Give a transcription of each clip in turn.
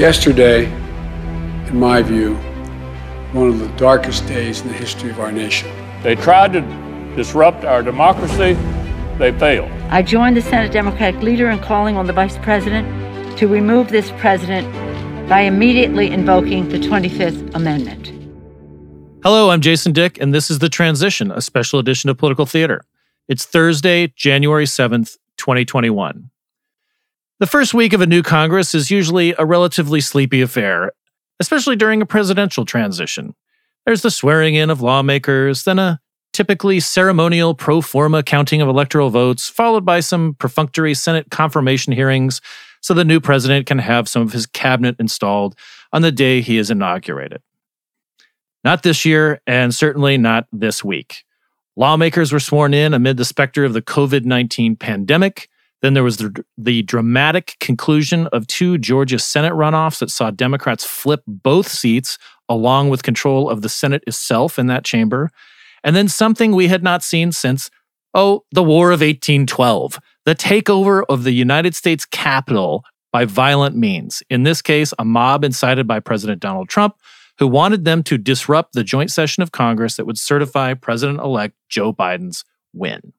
Yesterday, in my view, one of the darkest days in the history of our nation. They tried to disrupt our democracy, they failed. I joined the Senate Democratic leader in calling on the Vice President to remove this president by immediately invoking the 25th Amendment. Hello, I'm Jason Dick, and this is The Transition, a special edition of Political Theater. It's Thursday, January 7th, 2021. The first week of a new Congress is usually a relatively sleepy affair, especially during a presidential transition. There's the swearing in of lawmakers, then a typically ceremonial pro forma counting of electoral votes, followed by some perfunctory Senate confirmation hearings so the new president can have some of his cabinet installed on the day he is inaugurated. Not this year, and certainly not this week. Lawmakers were sworn in amid the specter of the COVID 19 pandemic. Then there was the, the dramatic conclusion of two Georgia Senate runoffs that saw Democrats flip both seats, along with control of the Senate itself in that chamber. And then something we had not seen since, oh, the War of 1812, the takeover of the United States Capitol by violent means. In this case, a mob incited by President Donald Trump, who wanted them to disrupt the joint session of Congress that would certify President elect Joe Biden's win.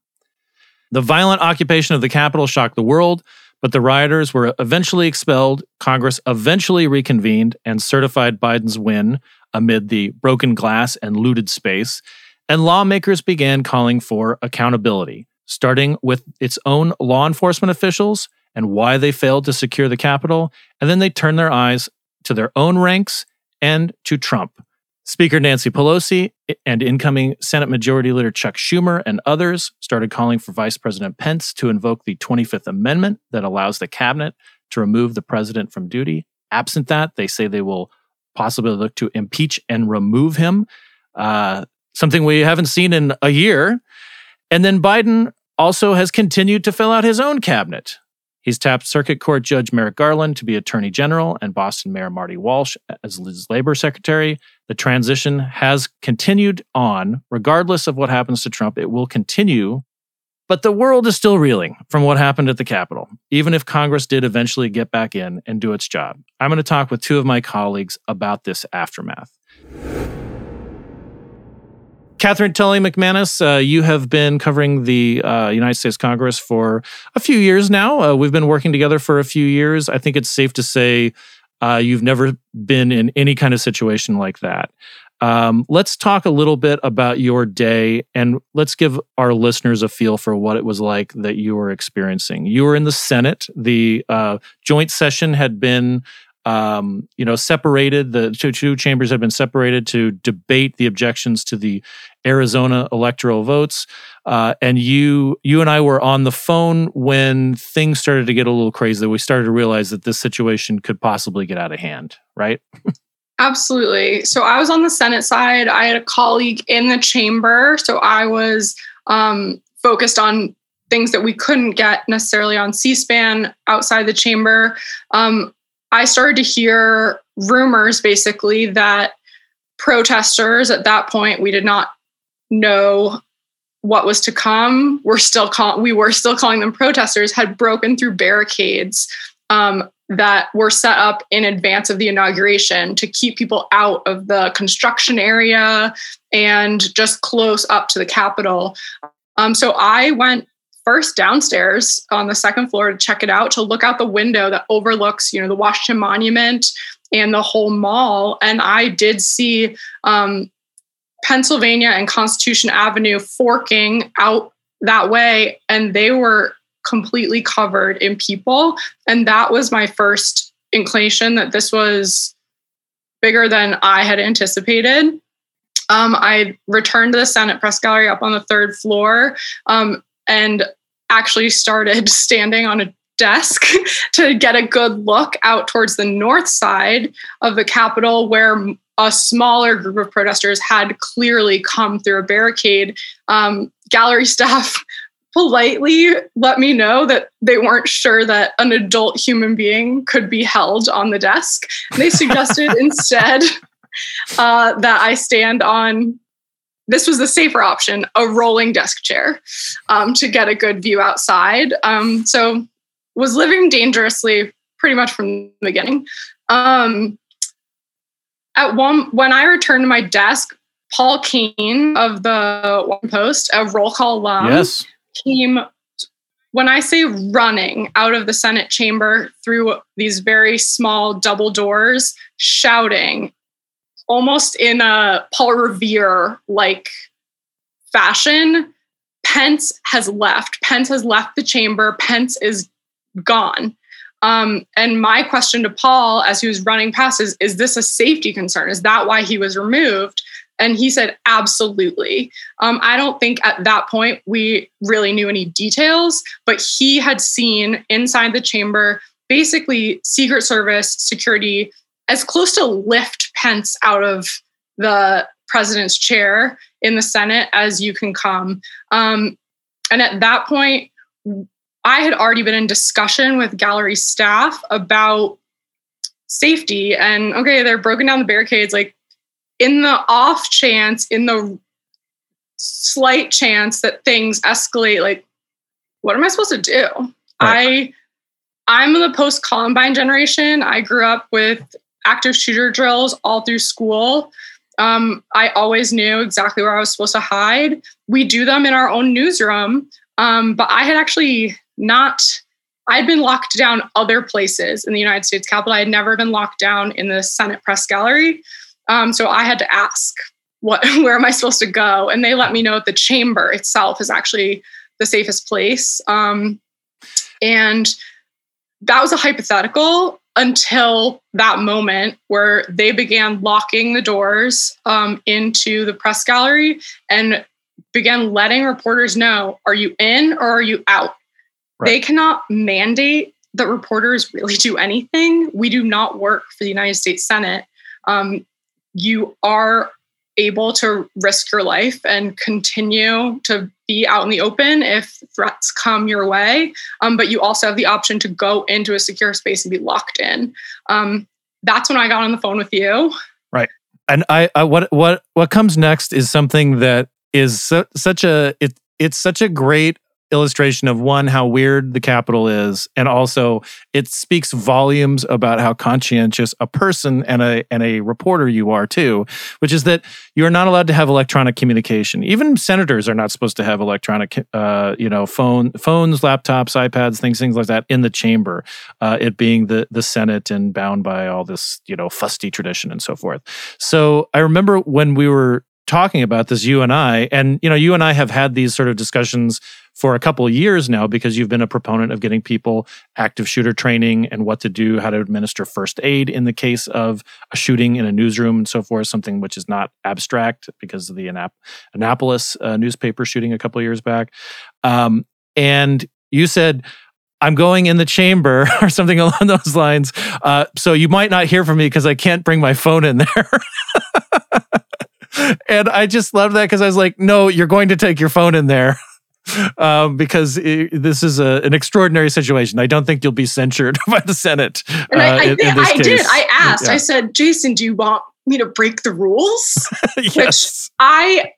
The violent occupation of the Capitol shocked the world, but the rioters were eventually expelled. Congress eventually reconvened and certified Biden's win amid the broken glass and looted space. And lawmakers began calling for accountability, starting with its own law enforcement officials and why they failed to secure the Capitol. And then they turned their eyes to their own ranks and to Trump. Speaker Nancy Pelosi and incoming Senate Majority Leader Chuck Schumer and others started calling for Vice President Pence to invoke the 25th Amendment that allows the cabinet to remove the president from duty. Absent that, they say they will possibly look to impeach and remove him, uh, something we haven't seen in a year. And then Biden also has continued to fill out his own cabinet. He's tapped Circuit Court Judge Merrick Garland to be Attorney General and Boston Mayor Marty Walsh as his Labor Secretary. The transition has continued on, regardless of what happens to Trump. It will continue. But the world is still reeling from what happened at the Capitol, even if Congress did eventually get back in and do its job. I'm going to talk with two of my colleagues about this aftermath. Katherine Tully McManus, uh, you have been covering the uh, United States Congress for a few years now. Uh, we've been working together for a few years. I think it's safe to say uh, you've never been in any kind of situation like that. Um, let's talk a little bit about your day and let's give our listeners a feel for what it was like that you were experiencing. You were in the Senate. The uh, joint session had been um, you know, separated. The two, chambers have been separated to debate the objections to the Arizona electoral votes. Uh, and you, you and I were on the phone when things started to get a little crazy. We started to realize that this situation could possibly get out of hand, right? Absolutely. So I was on the Senate side. I had a colleague in the chamber. So I was um, focused on things that we couldn't get necessarily on C SPAN outside the chamber. Um, I started to hear rumors basically that protesters at that point, we did not know what was to come. We're still call- we were still calling them protesters, had broken through barricades um, that were set up in advance of the inauguration to keep people out of the construction area and just close up to the Capitol. Um, so I went first downstairs on the second floor to check it out to look out the window that overlooks you know the washington monument and the whole mall. And i did see um, pennsylvania and constitution avenue forking out that way and they were completely covered in people. And that was my first inclination that this was bigger than i had anticipated. Um, I returned to the Senate press gallery up on the third floor. Um, and actually started standing on a desk to get a good look out towards the north side of the Capitol, where a smaller group of protesters had clearly come through a barricade. Um, gallery staff politely let me know that they weren't sure that an adult human being could be held on the desk. They suggested instead uh, that I stand on this was the safer option a rolling desk chair um, to get a good view outside um, so was living dangerously pretty much from the beginning. Um, at one, when I returned to my desk, Paul Kane of the Washington Post, a roll call alum, Yes. came. When I say running out of the Senate chamber through these very small double doors, shouting, almost in a Paul Revere like fashion, Pence has left. Pence has left the chamber. Pence is gone. Um, and my question to Paul as he was running past is Is this a safety concern? Is that why he was removed? And he said, Absolutely. Um, I don't think at that point we really knew any details, but he had seen inside the chamber basically Secret Service security as close to lift Pence out of the president's chair in the Senate as you can come. Um, and at that point, I had already been in discussion with gallery staff about safety and okay, they're broken down the barricades. Like in the off chance, in the slight chance that things escalate, like what am I supposed to do? Right. I I'm the post Columbine generation. I grew up with active shooter drills all through school. Um, I always knew exactly where I was supposed to hide. We do them in our own newsroom, um, but I had actually not. I'd been locked down other places in the United States Capitol. I had never been locked down in the Senate Press Gallery, um, so I had to ask, "What? Where am I supposed to go?" And they let me know that the chamber itself is actually the safest place. Um, and that was a hypothetical until that moment where they began locking the doors um, into the press gallery and began letting reporters know are you in or are you out? Right. They cannot mandate that reporters really do anything. We do not work for the United States Senate. Um, you are able to risk your life and continue to be out in the open if threats come your way. Um, but you also have the option to go into a secure space and be locked in. Um, that's when I got on the phone with you. Right. And I, I what what what comes next is something that is su- such a it it's such a great illustration of one how weird the capital is, and also it speaks volumes about how conscientious a person and a and a reporter you are too, which is that you are not allowed to have electronic communication. Even senators are not supposed to have electronic, uh, you know, phone phones, laptops, iPads, things things like that in the chamber. Uh, it being the the Senate and bound by all this you know fusty tradition and so forth. So I remember when we were talking about this, you and I, and you know, you and I have had these sort of discussions for a couple years now because you've been a proponent of getting people active shooter training and what to do, how to administer first aid in the case of a shooting in a newsroom and so forth, something which is not abstract because of the Annap- Annapolis uh, newspaper shooting a couple years back. Um, and you said, I'm going in the chamber or something along those lines. Uh, so you might not hear from me because I can't bring my phone in there. and I just love that because I was like, no, you're going to take your phone in there. Um, because i this is a, an extraordinary situation. I don't think you'll be censured by the Senate. And I, uh, I, in- in did, I did. I asked. Yeah. I said, Jason, do you want me to break the rules? yes. I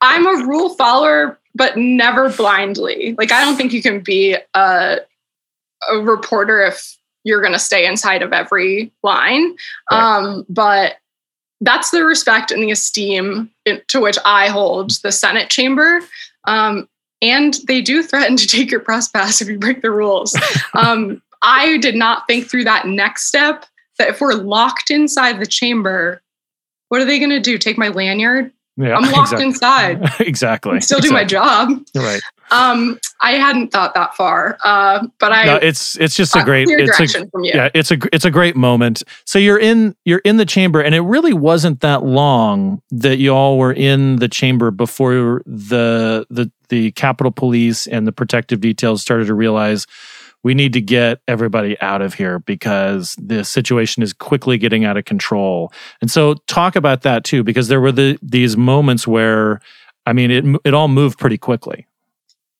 I'm a rule follower, but never blindly. Like I don't think you can be a a reporter if you're going to stay inside of every line. Right. Um, but that's the respect and the esteem to which I hold the Senate chamber. Um, and they do threaten to take your press pass if you break the rules. um, I did not think through that next step that if we're locked inside the chamber, what are they going to do? Take my lanyard? Yeah. I'm locked exactly. inside. exactly. and still do my job. Right. Um, I hadn't thought that far, uh, but I no, it's it's just a great it's a from you. yeah it's a it's a great moment so you're in you're in the chamber and it really wasn't that long that you all were in the chamber before the the the capitol police and the protective details started to realize we need to get everybody out of here because the situation is quickly getting out of control and so talk about that too because there were the these moments where i mean it it all moved pretty quickly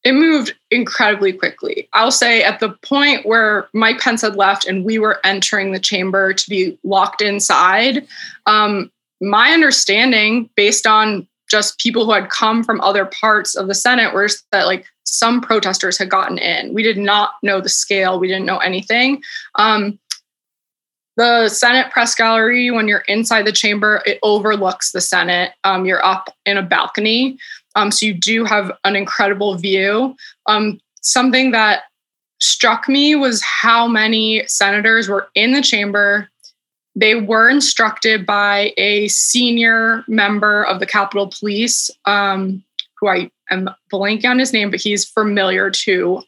it moved incredibly quickly. I'll say at the point where Mike Pence had left and we were entering the chamber to be locked inside, um, my understanding, based on just people who had come from other parts of the Senate were that like some protesters had gotten in. We did not know the scale. We didn't know anything. Um, the Senate press gallery, when you're inside the chamber, it overlooks the Senate. Um, you're up in a balcony. Um, so you do have an incredible view. Um, something that struck me was how many senators were in the chamber. They were instructed by a senior member of the Capitol Police, um, who I am blanking on his name, but he's familiar to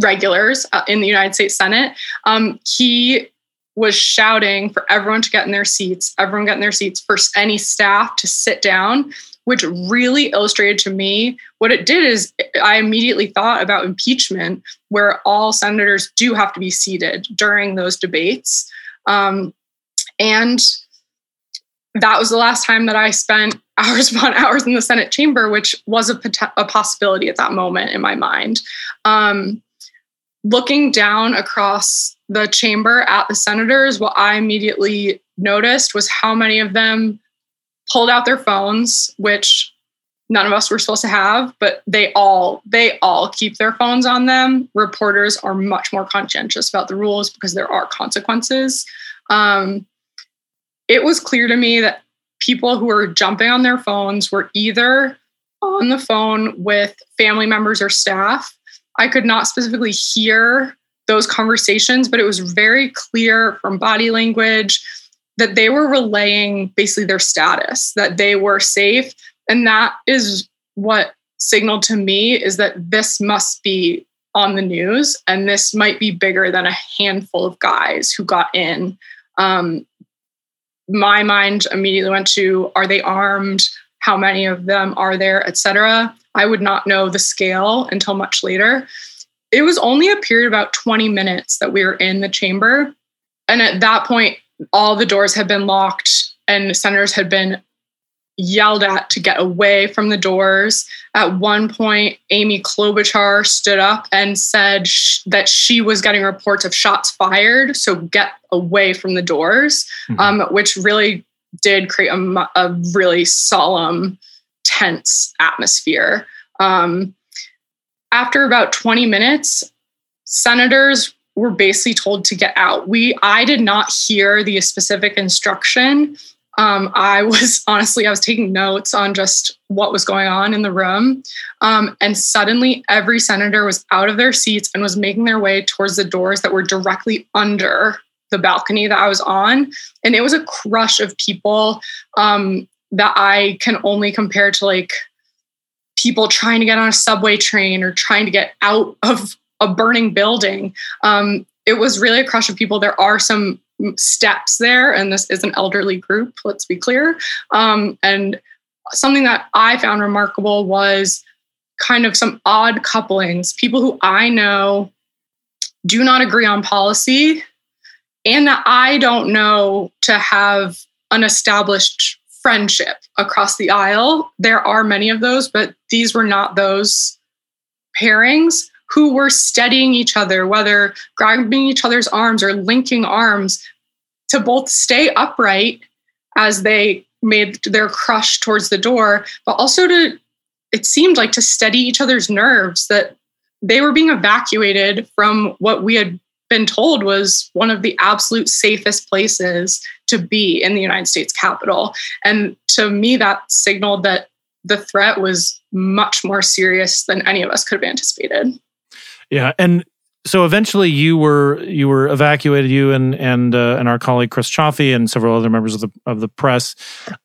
regulars uh, in the United States Senate. Um, he was shouting for everyone to get in their seats, everyone get in their seats, for any staff to sit down which really illustrated to me what it did is I immediately thought about impeachment, where all senators do have to be seated during those debates. Um, and that was the last time that I spent hours upon hours in the Senate chamber, which was a, a possibility at that moment in my mind. Um, looking down across the chamber at the senators, what I immediately noticed was how many of them pulled out their phones, which none of us were supposed to have, but they all they all keep their phones on them. Reporters are much more conscientious about the rules because there are consequences. Um, it was clear to me that people who were jumping on their phones were either on the phone with family members or staff. I could not specifically hear those conversations, but it was very clear from body language that they were relaying basically their status, that they were safe. And that is what signaled to me is that this must be on the news and this might be bigger than a handful of guys who got in. Um, my mind immediately went to are they armed? How many of them are there, etc. I would not know the scale until much later. It was only a period about 20 minutes that we were in the chamber. And at that point, all the doors had been locked and senators had been yelled at to get away from the doors. At one point, Amy Klobuchar stood up and said sh- that she was getting reports of shots fired, so get away from the doors, mm-hmm. um, which really did create a, a really solemn, tense atmosphere. Um, after about 20 minutes, senators were basically told to get out. We I did not hear the specific instruction. Um, I was honestly I was taking notes on just what was going on in the room, um, and suddenly every senator was out of their seats and was making their way towards the doors that were directly under the balcony that I was on, and it was a crush of people um, that I can only compare to like people trying to get on a subway train or trying to get out of a burning building. Um, it was really a crush of people. There are some steps there, and this is an elderly group, let's be clear. Um, and something that I found remarkable was kind of some odd couplings. People who I know do not agree on policy, and that I don't know to have an established friendship across the aisle. There are many of those, but these were not those pairings who were steadying each other, whether grabbing each other's arms or linking arms to both stay upright as they made their crush towards the door, but also to, it seemed like to steady each other's nerves that they were being evacuated from what we had been told was one of the absolute safest places to be in the United States Capitol. And to me, that signaled that the threat was much more serious than any of us could have anticipated. Yeah, and so eventually you were you were evacuated. You and and uh, and our colleague Chris Cioffi and several other members of the of the press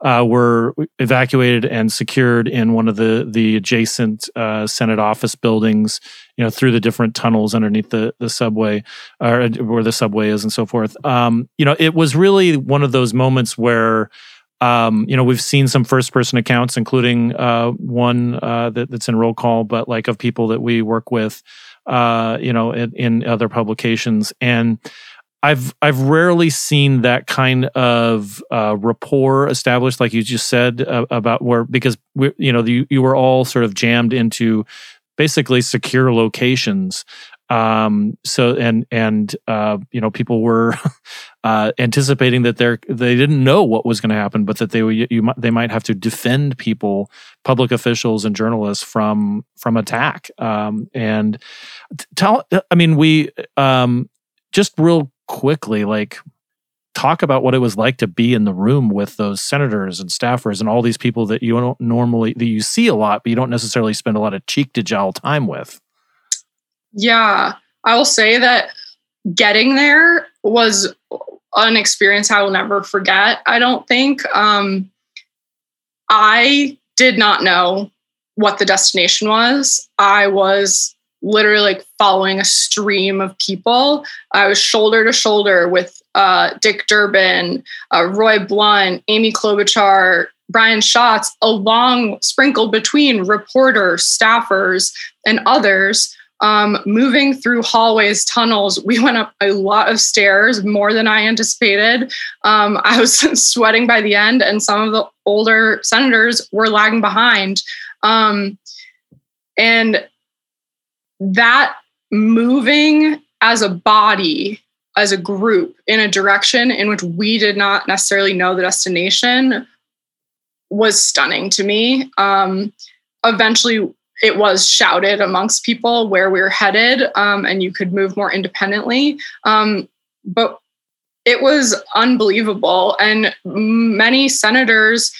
uh, were evacuated and secured in one of the the adjacent uh, Senate office buildings. You know, through the different tunnels underneath the the subway, or where the subway is, and so forth. Um, you know, it was really one of those moments where. Um, you know, we've seen some first person accounts, including uh, one uh, that, that's in roll call, but like of people that we work with uh, you know, in, in other publications. And I've I've rarely seen that kind of uh, rapport established, like you just said uh, about where because we, you know you, you were all sort of jammed into basically secure locations. Um, so and and uh, you know people were uh, anticipating that they're they didn't know what was going to happen, but that they you, you they might have to defend people, public officials and journalists from from attack. Um, and tell, I mean, we um, just real quickly, like talk about what it was like to be in the room with those senators and staffers and all these people that you don't normally that you see a lot, but you don't necessarily spend a lot of cheek to jowl time with. Yeah, I will say that getting there was an experience I will never forget. I don't think. Um, I did not know what the destination was. I was literally like following a stream of people. I was shoulder to shoulder with uh, Dick Durbin, uh, Roy Blunt, Amy Klobuchar, Brian Schatz, along sprinkled between reporters, staffers, and others. Um, moving through hallways, tunnels, we went up a lot of stairs, more than I anticipated. Um, I was sweating by the end, and some of the older senators were lagging behind. Um, and that moving as a body, as a group, in a direction in which we did not necessarily know the destination was stunning to me. Um, eventually, it was shouted amongst people where we were headed, um, and you could move more independently. Um, but it was unbelievable. And many senators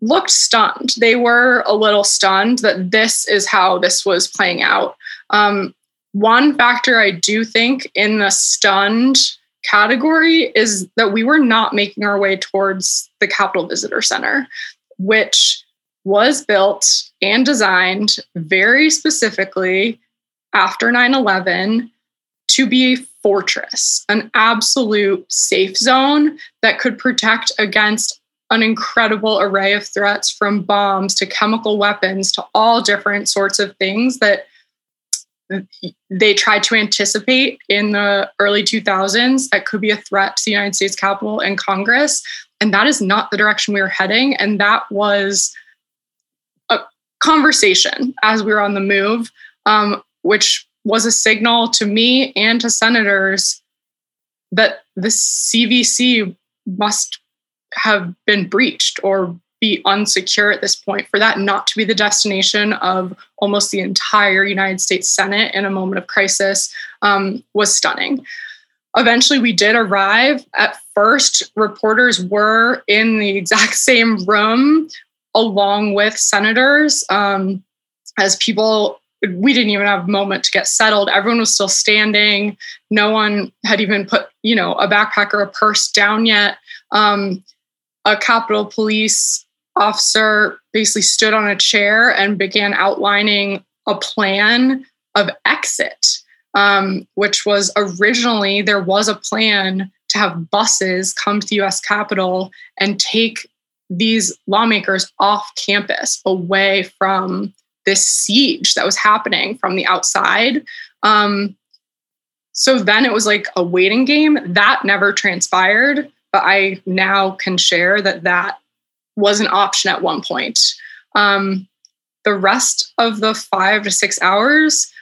looked stunned. They were a little stunned that this is how this was playing out. Um, one factor I do think in the stunned category is that we were not making our way towards the Capitol Visitor Center, which was built and designed very specifically after 9 11 to be a fortress, an absolute safe zone that could protect against an incredible array of threats from bombs to chemical weapons to all different sorts of things that they tried to anticipate in the early 2000s that could be a threat to the United States Capitol and Congress. And that is not the direction we were heading. And that was conversation as we were on the move, um, which was a signal to me and to senators that the CVC must have been breached or be unsecure at this point for that not to be the destination of almost the entire united states senate in a moment of crisis um, was stunning. Eventually we did arrive. At first reporters were in the exact same room along with senators um, as people we didn't even have a moment to get settled. Everyone was still standing. No one had even put you know a backpack or a purse down yet. Um, a Capitol Police officer basically stood on a chair and began outlining a plan of exit, um, which was originally there was a plan to have buses come to the US Capitol and take these lawmakers off campus away from this siege that was happening from the outside. Um, so then it was like a waiting game. That never transpired but I now can share that that was an option at one point. Um, the rest of the five to six hours,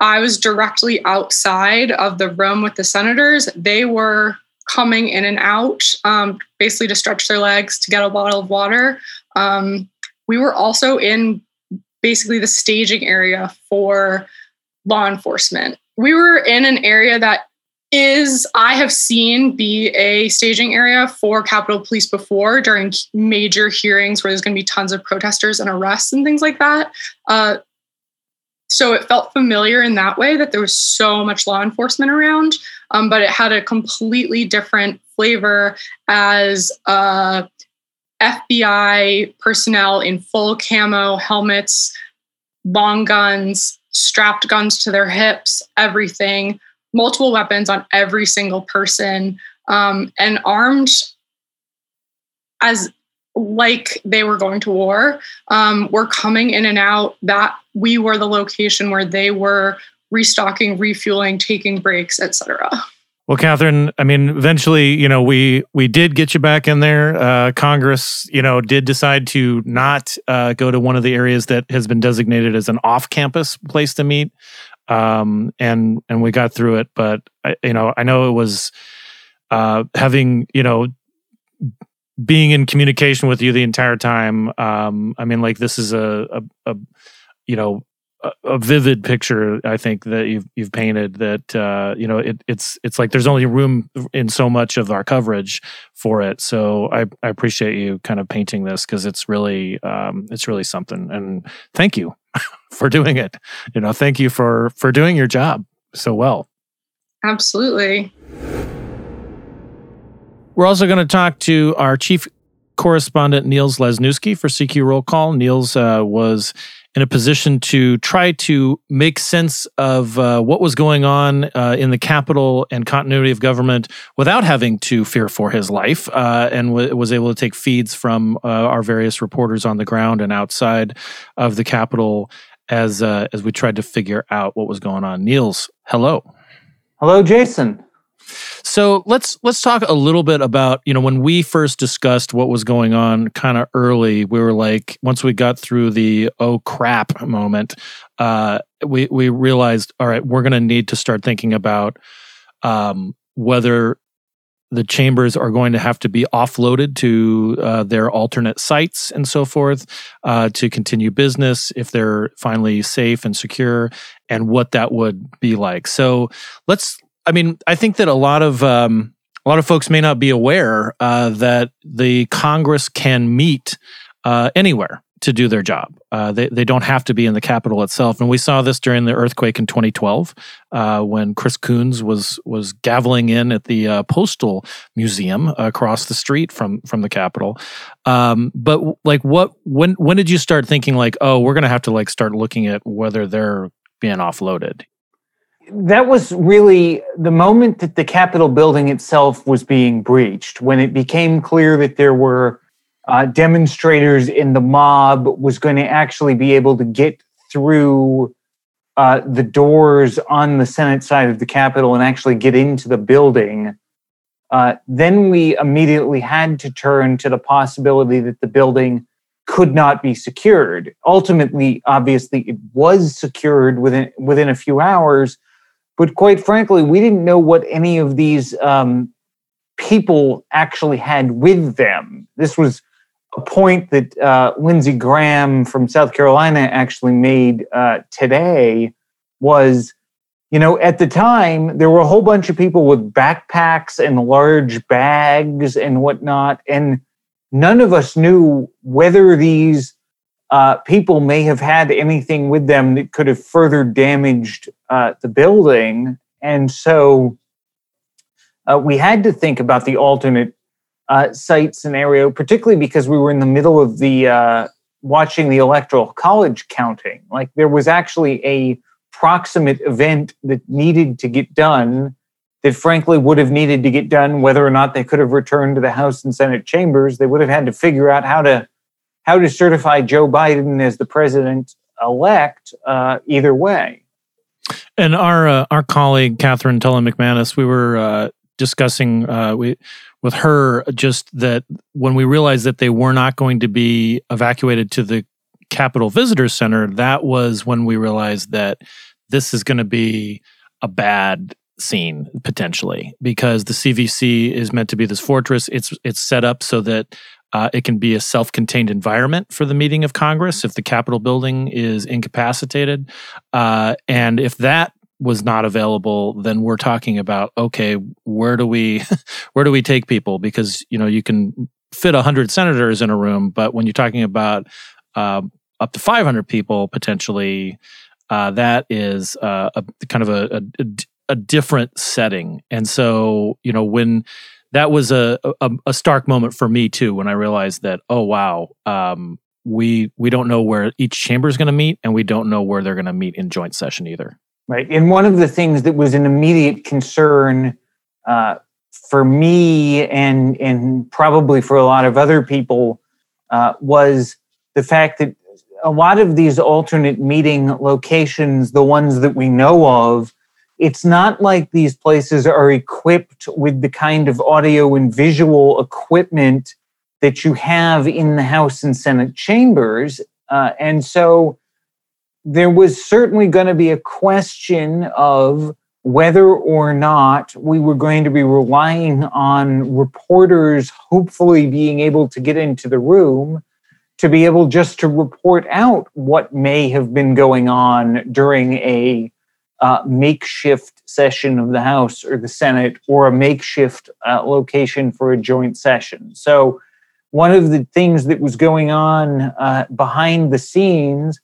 I was directly outside of the room with the senators. They were coming in and out, um, basically to stretch their legs to get a bottle of water. Um, we were also in basically the staging area for law enforcement. We were in an area that is I have seen be a staging area for Capitol Police before during major hearings where there's going to be tons of protesters and arrests and things like that. Uh, so it felt familiar in that way that there was so much law enforcement around, um, but it had a completely different flavor as uh, FBI personnel in full camo helmets, long guns, strapped guns to their hips, everything multiple weapons on every single person um, and armed as like they were going to war um, were coming in and out that we were the location where they were restocking refueling taking breaks etc well, Katherine, I mean, eventually, you know, we we did get you back in there. Uh, Congress, you know, did decide to not uh, go to one of the areas that has been designated as an off-campus place to meet. um, and and we got through it. But I, you know, I know it was uh, having you know being in communication with you the entire time. Um, I mean, like this is a, a, a you know a, a, vivid picture. I think that you've you've painted that uh, you know it, it's it's like there's only room in so much of our coverage for it. So I, I appreciate you kind of painting this because it's really um, it's really something. And thank you for doing it. You know, thank you for for doing your job so well. Absolutely. We're also going to talk to our chief correspondent Niels Lesniewski for CQ Roll Call. Niels uh, was in a position to try to make sense of uh, what was going on uh, in the capital and continuity of government without having to fear for his life, uh, and w- was able to take feeds from uh, our various reporters on the ground and outside of the Capitol as uh, as we tried to figure out what was going on. Niels, hello. Hello, Jason. So let's let's talk a little bit about you know when we first discussed what was going on kind of early. We were like once we got through the oh crap moment, uh, we we realized all right we're going to need to start thinking about um, whether the chambers are going to have to be offloaded to uh, their alternate sites and so forth uh, to continue business if they're finally safe and secure and what that would be like so let's I mean, I think that a lot of um, a lot of folks may not be aware uh, that the Congress can meet uh, anywhere to do their job. Uh, they they don't have to be in the Capitol itself, and we saw this during the earthquake in 2012 uh, when Chris Coons was was gaveling in at the uh, Postal Museum across the street from from the Capitol. Um, but like, what when when did you start thinking like, oh, we're going to have to like start looking at whether they're being offloaded? That was really the moment that the Capitol building itself was being breached, when it became clear that there were uh, demonstrators in the mob was going to actually be able to get through uh, the doors on the Senate side of the Capitol and actually get into the building. Uh, then we immediately had to turn to the possibility that the building could not be secured. Ultimately, obviously, it was secured within within a few hours, but quite frankly, we didn't know what any of these um, people actually had with them. This was a point that uh, Lindsey Graham from South Carolina actually made uh, today was, you know, at the time, there were a whole bunch of people with backpacks and large bags and whatnot. And none of us knew whether these uh, people may have had anything with them that could have further damaged uh, the building. And so uh, we had to think about the alternate uh, site scenario, particularly because we were in the middle of the uh, watching the electoral college counting. Like there was actually a proximate event that needed to get done that frankly would have needed to get done whether or not they could have returned to the House and Senate chambers. They would have had to figure out how to how to certify Joe Biden as the president elect uh, either way. And our uh, our colleague Katherine Tully McManus, we were uh, discussing uh, we, with her just that when we realized that they were not going to be evacuated to the Capitol Visitor Center, that was when we realized that this is going to be a bad scene potentially because the CVC is meant to be this fortress. It's it's set up so that uh, it can be a self contained environment for the meeting of Congress if the Capitol building is incapacitated. Uh, and if that was not available, then we're talking about okay, where do we where do we take people? Because you know you can fit hundred senators in a room, but when you're talking about uh, up to 500 people potentially, uh, that is uh, a kind of a, a, a different setting. And so you know when that was a, a, a stark moment for me too when I realized that oh wow um, we we don't know where each chamber is going to meet and we don't know where they're going to meet in joint session either. Right, and one of the things that was an immediate concern uh, for me and and probably for a lot of other people uh, was the fact that a lot of these alternate meeting locations, the ones that we know of, it's not like these places are equipped with the kind of audio and visual equipment that you have in the House and Senate chambers. Uh, and so there was certainly going to be a question of whether or not we were going to be relying on reporters hopefully being able to get into the room to be able just to report out what may have been going on during a uh, makeshift session of the House or the Senate or a makeshift uh, location for a joint session. So, one of the things that was going on uh, behind the scenes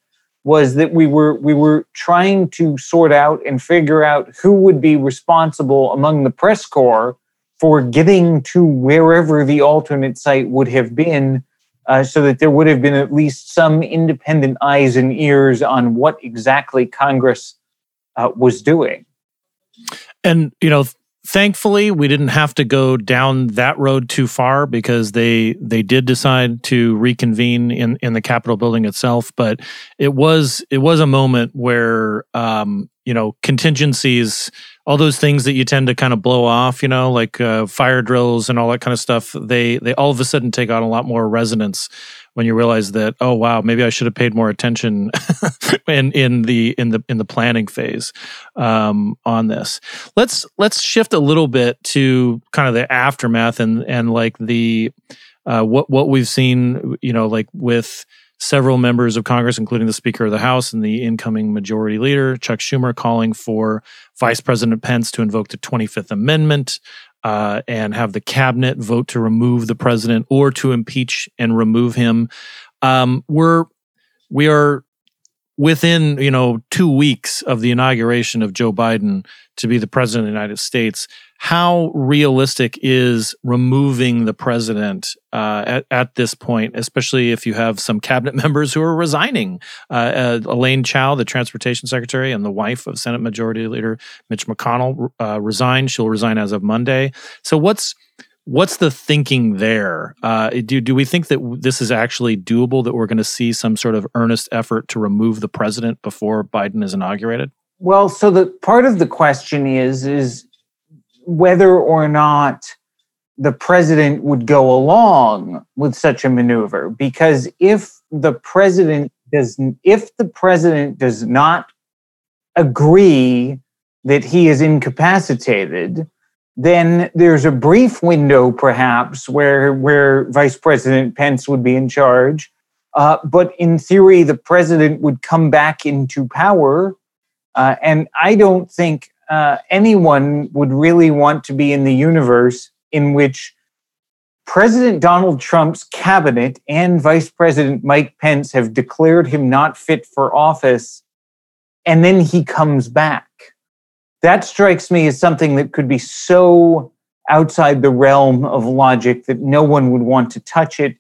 was that we were we were trying to sort out and figure out who would be responsible among the press corps for getting to wherever the alternate site would have been uh, so that there would have been at least some independent eyes and ears on what exactly Congress uh, was doing. And, you know, thankfully we didn't have to go down that road too far because they they did decide to reconvene in in the capitol building itself but it was it was a moment where um you know contingencies all those things that you tend to kind of blow off, you know, like uh, fire drills and all that kind of stuff, they they all of a sudden take on a lot more resonance when you realize that oh wow maybe I should have paid more attention in in the in the in the planning phase um, on this. Let's let's shift a little bit to kind of the aftermath and and like the uh, what what we've seen, you know, like with several members of Congress, including the Speaker of the House and the incoming Majority Leader, Chuck Schumer, calling for Vice President Pence to invoke the 25th Amendment uh, and have the cabinet vote to remove the president or to impeach and remove him. Um, we're we are within you know two weeks of the inauguration of Joe Biden to be the president of the United States how realistic is removing the president uh, at, at this point, especially if you have some cabinet members who are resigning? Uh, uh, Elaine Chao, the transportation secretary and the wife of Senate Majority Leader Mitch McConnell, uh, resigned. She'll resign as of Monday. So what's what's the thinking there? Uh, do do we think that this is actually doable? That we're going to see some sort of earnest effort to remove the president before Biden is inaugurated? Well, so the part of the question is is whether or not the president would go along with such a maneuver. Because if the president does if the president does not agree that he is incapacitated then there's a brief window perhaps where where vice president pence would be in charge. Uh, but in theory the president would come back into power. Uh, and i don't think uh, anyone would really want to be in the universe in which President Donald Trump's cabinet and Vice President Mike Pence have declared him not fit for office, and then he comes back. That strikes me as something that could be so outside the realm of logic that no one would want to touch it.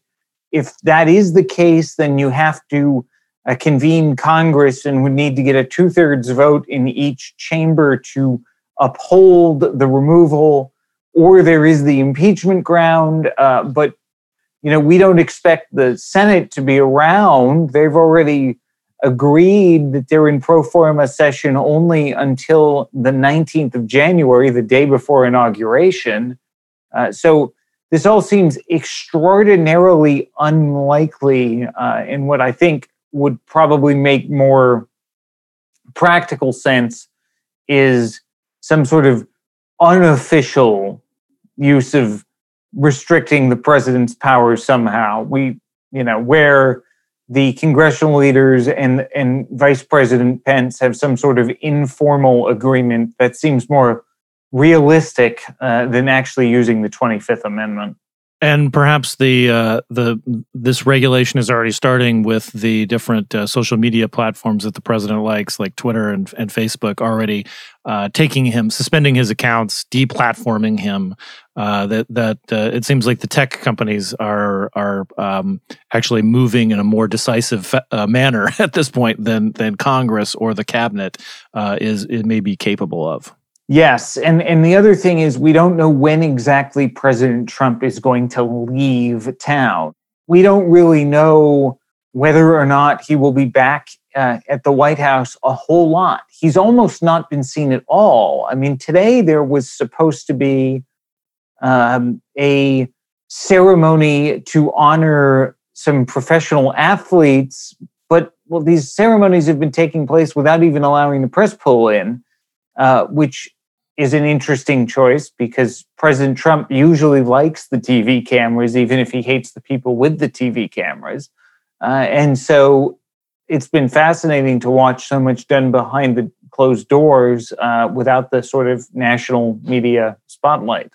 If that is the case, then you have to uh, convene Congress and would need to get a two thirds vote in each chamber to uphold the removal, or there is the impeachment ground. Uh, but you know, we don't expect the Senate to be around. They've already agreed that they're in pro forma session only until the 19th of January, the day before inauguration. Uh, so this all seems extraordinarily unlikely uh, in what I think would probably make more practical sense is some sort of unofficial use of restricting the president's powers somehow. We, you know, where the congressional leaders and and Vice President Pence have some sort of informal agreement that seems more realistic uh, than actually using the 25th Amendment and perhaps the uh, the this regulation is already starting with the different uh, social media platforms that the president likes, like Twitter and, and Facebook, already uh, taking him, suspending his accounts, deplatforming him. Uh, that that uh, it seems like the tech companies are are um, actually moving in a more decisive uh, manner at this point than than Congress or the cabinet is it may be capable of. Yes, and and the other thing is we don't know when exactly President Trump is going to leave town. We don't really know whether or not he will be back uh, at the White House a whole lot. He's almost not been seen at all. I mean, today there was supposed to be um, a ceremony to honor some professional athletes, but well, these ceremonies have been taking place without even allowing the press pool in, uh, which is an interesting choice because President Trump usually likes the TV cameras, even if he hates the people with the TV cameras. Uh, and so it's been fascinating to watch so much done behind the closed doors uh, without the sort of national media spotlight.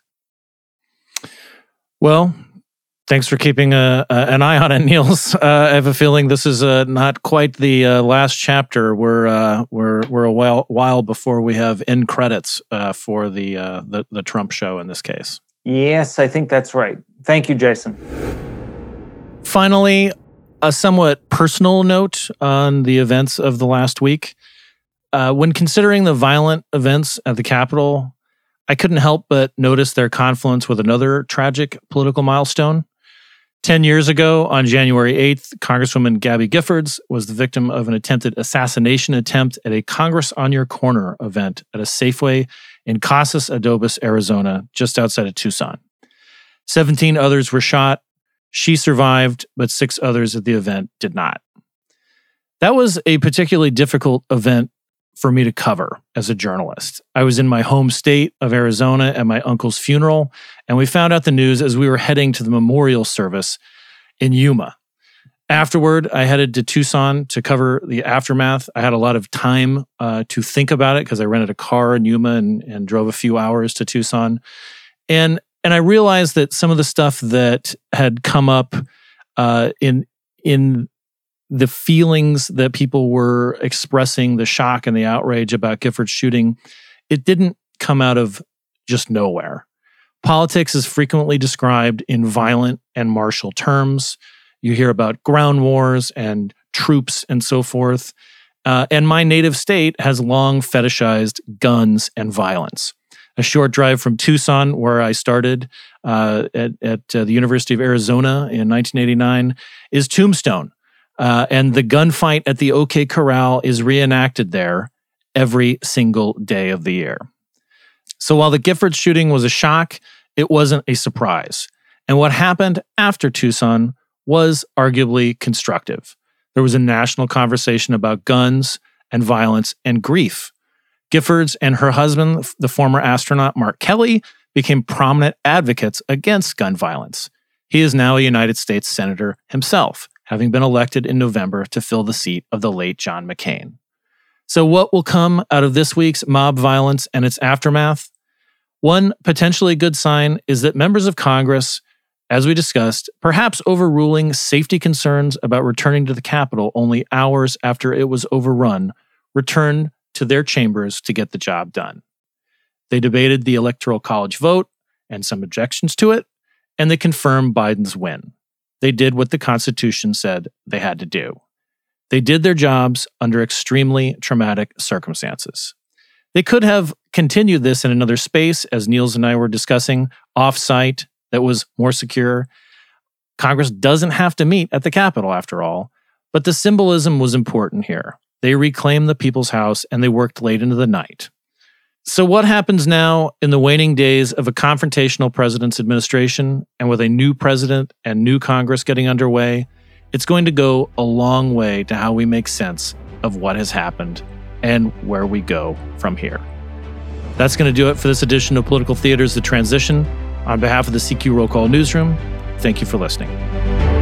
Well, thanks for keeping a, a, an eye on it, Niels. Uh, I have a feeling this is uh, not quite the uh, last chapter. We're uh, we're we're a while, while before we have end credits uh, for the, uh, the the Trump show in this case. Yes, I think that's right. Thank you, Jason. Finally, a somewhat personal note on the events of the last week. when considering the violent events at the Capitol I couldn't help but notice their confluence with another tragic political milestone. 10 years ago, on January 8th, Congresswoman Gabby Giffords was the victim of an attempted assassination attempt at a Congress on Your Corner event at a Safeway in Casas Adobes, Arizona, just outside of Tucson. 17 others were shot. She survived, but six others at the event did not. That was a particularly difficult event for me to cover as a journalist. I was in my home state of Arizona at my uncle's funeral, and we found out the news as we were heading to the memorial service in Yuma. Afterward, I headed to Tucson to cover the aftermath. I had a lot of time uh, to think about it because I rented a car in Yuma and, and drove a few hours to Tucson. And and I realized that some of the stuff that had come up uh, in in the feelings that people were expressing, the shock and the outrage about Giffords shooting, it didn't come out of just nowhere. Politics is frequently described in violent and martial terms. You hear about ground wars and troops and so forth. Uh, and my native state has long fetishized guns and violence. A short drive from Tucson, where I started uh, at, at uh, the University of Arizona in 1989, is Tombstone, uh, and the gunfight at the OK Corral is reenacted there every single day of the year. So while the Giffords shooting was a shock, it wasn't a surprise. And what happened after Tucson was arguably constructive. There was a national conversation about guns and violence and grief. Giffords and her husband, the former astronaut Mark Kelly, became prominent advocates against gun violence. He is now a United States Senator himself having been elected in November to fill the seat of the late John McCain. So, what will come out of this week's mob violence and its aftermath? One potentially good sign is that members of Congress, as we discussed, perhaps overruling safety concerns about returning to the Capitol only hours after it was overrun, returned to their chambers to get the job done. They debated the Electoral College vote and some objections to it, and they confirmed Biden's win. They did what the Constitution said they had to do. They did their jobs under extremely traumatic circumstances. They could have continued this in another space, as Niels and I were discussing, offsite that was more secure. Congress doesn't have to meet at the Capitol, after all, but the symbolism was important here. They reclaimed the people's house and they worked late into the night. So, what happens now in the waning days of a confrontational president's administration and with a new president and new Congress getting underway? It's going to go a long way to how we make sense of what has happened and where we go from here. That's going to do it for this edition of Political Theater's The Transition. On behalf of the CQ Roll Call Newsroom, thank you for listening.